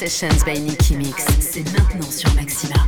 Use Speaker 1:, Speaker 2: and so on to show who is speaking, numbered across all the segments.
Speaker 1: Sessions by Nicky Mix, c'est maintenant sur Maxima.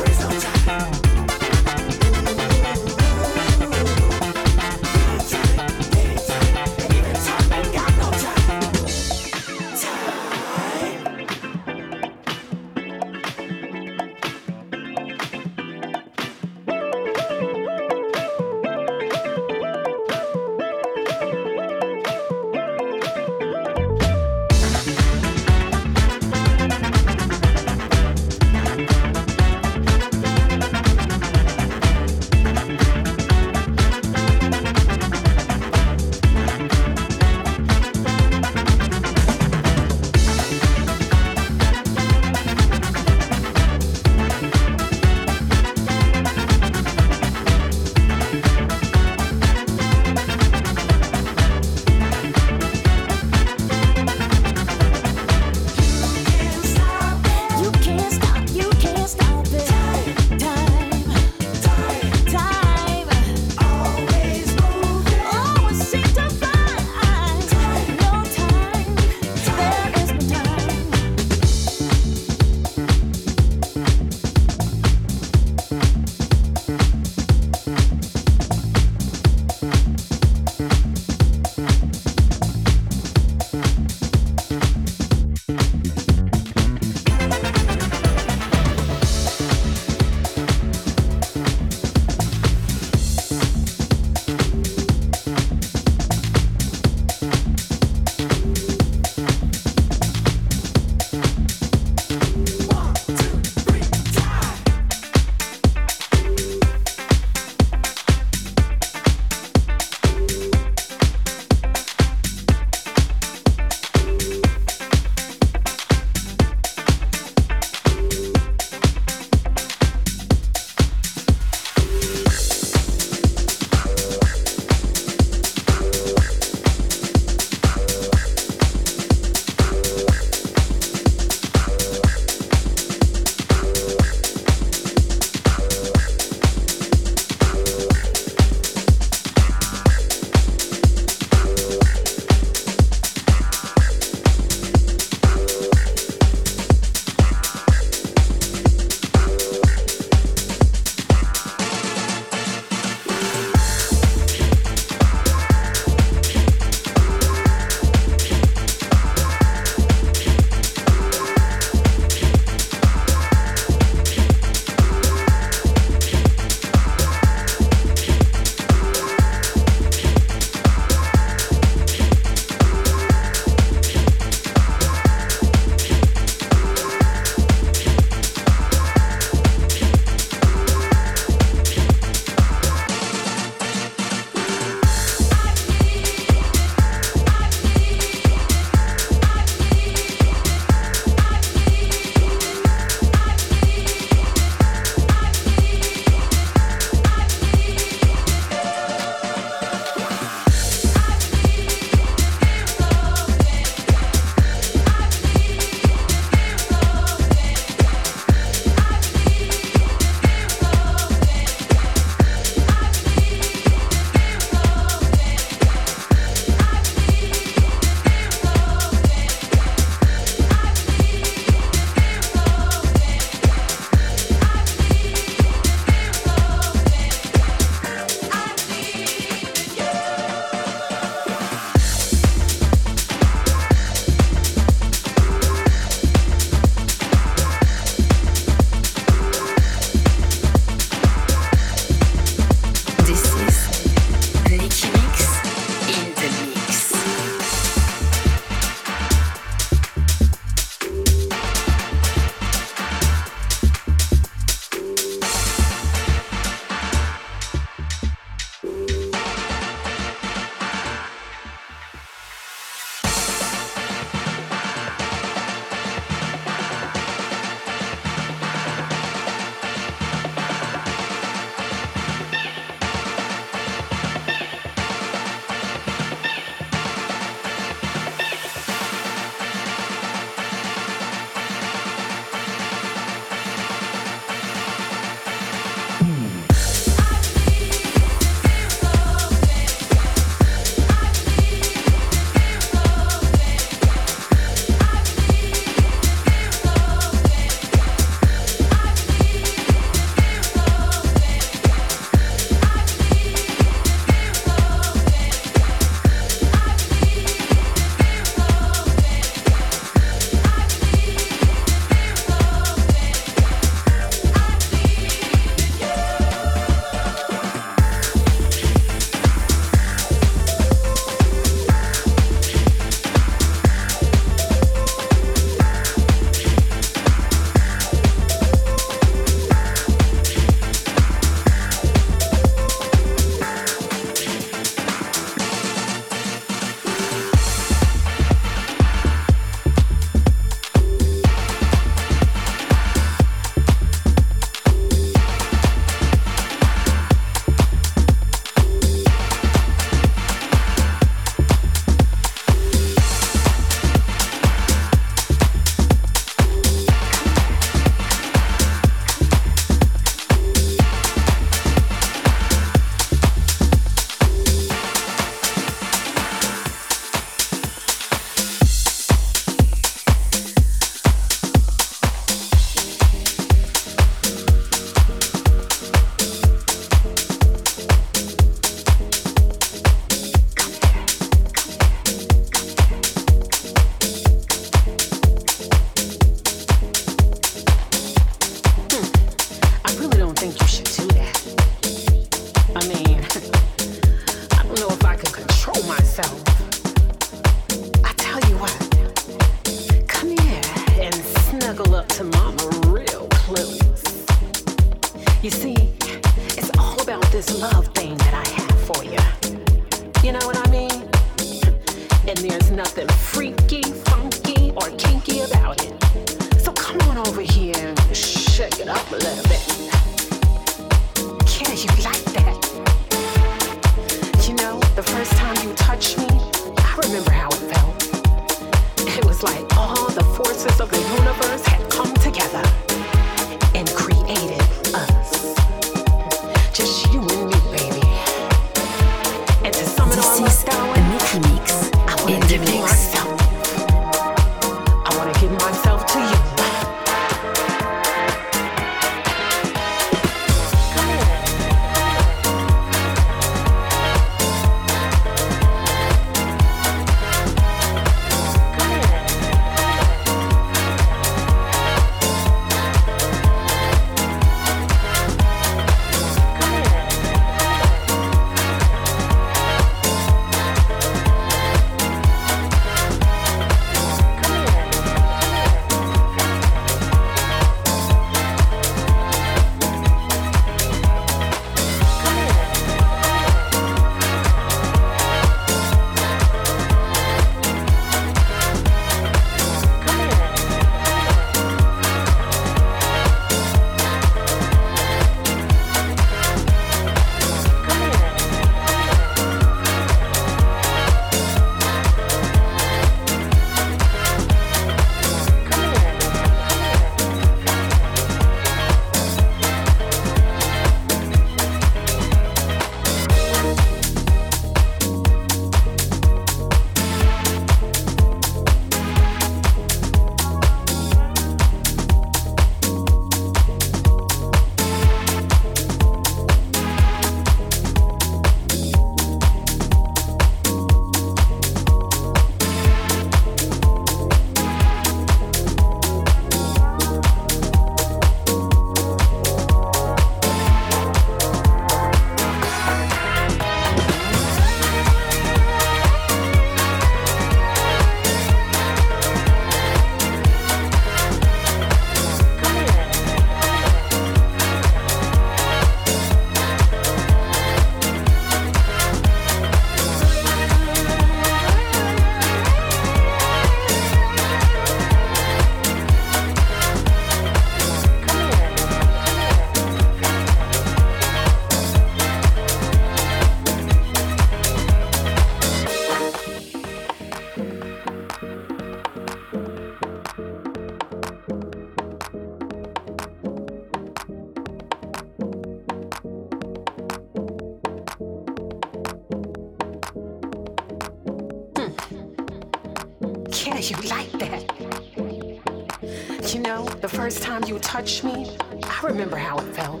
Speaker 2: Me, I remember how it felt.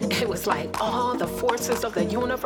Speaker 2: It was like all the forces of the universe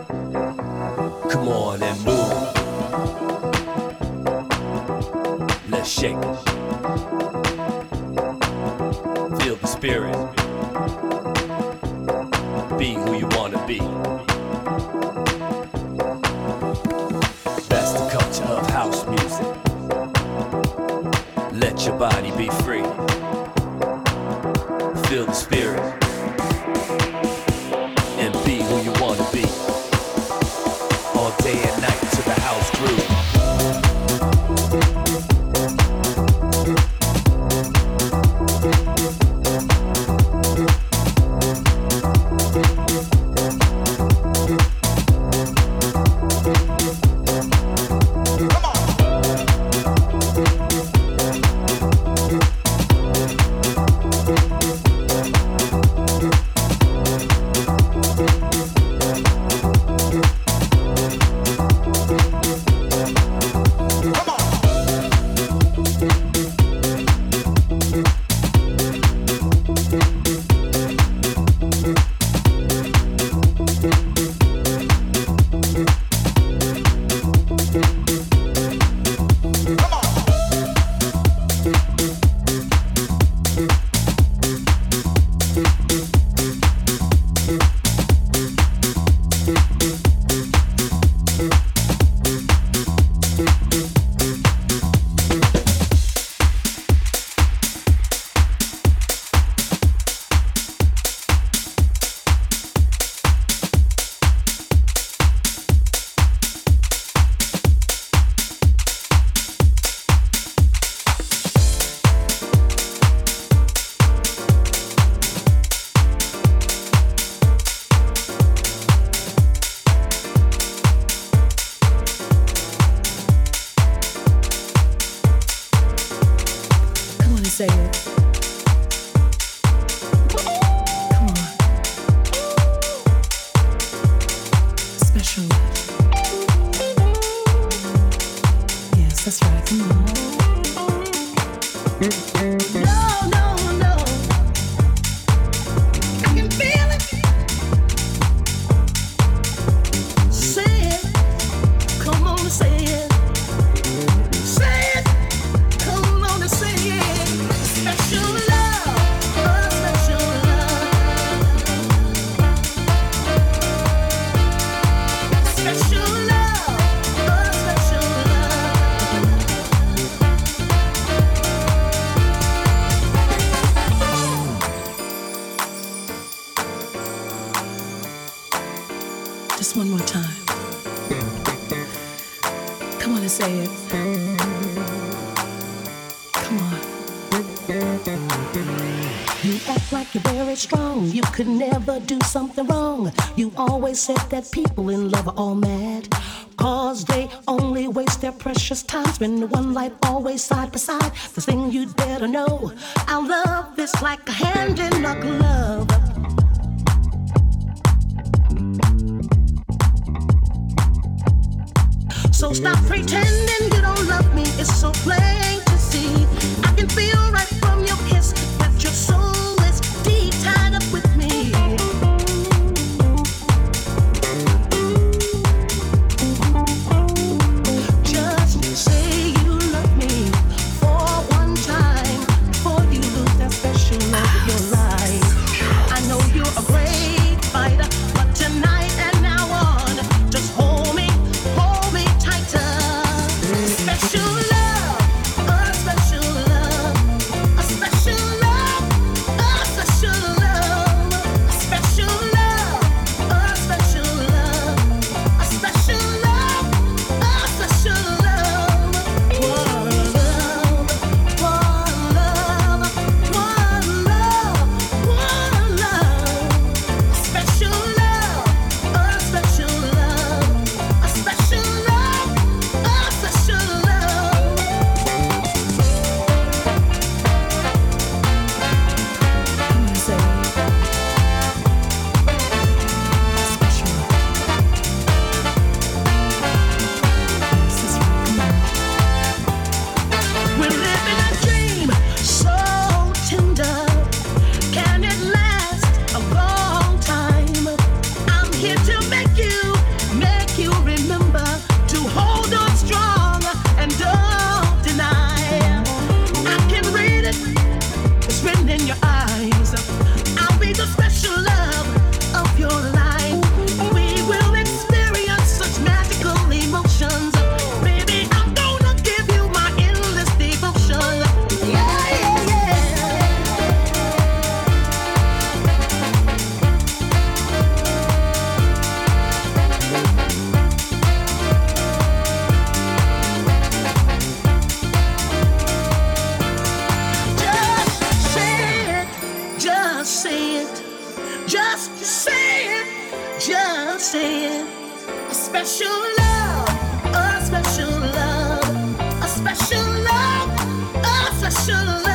Speaker 3: Come on and move. Let's shake. Feel the spirit. Be who you want to be. That's the culture of house music. Let your body be free. Feel the spirit
Speaker 4: always said that people in love are all mad. Cause they only waste their precious time spending one life always Just say it. Just say it. Just say it. A special love. A special love. A special love.
Speaker 1: A special love.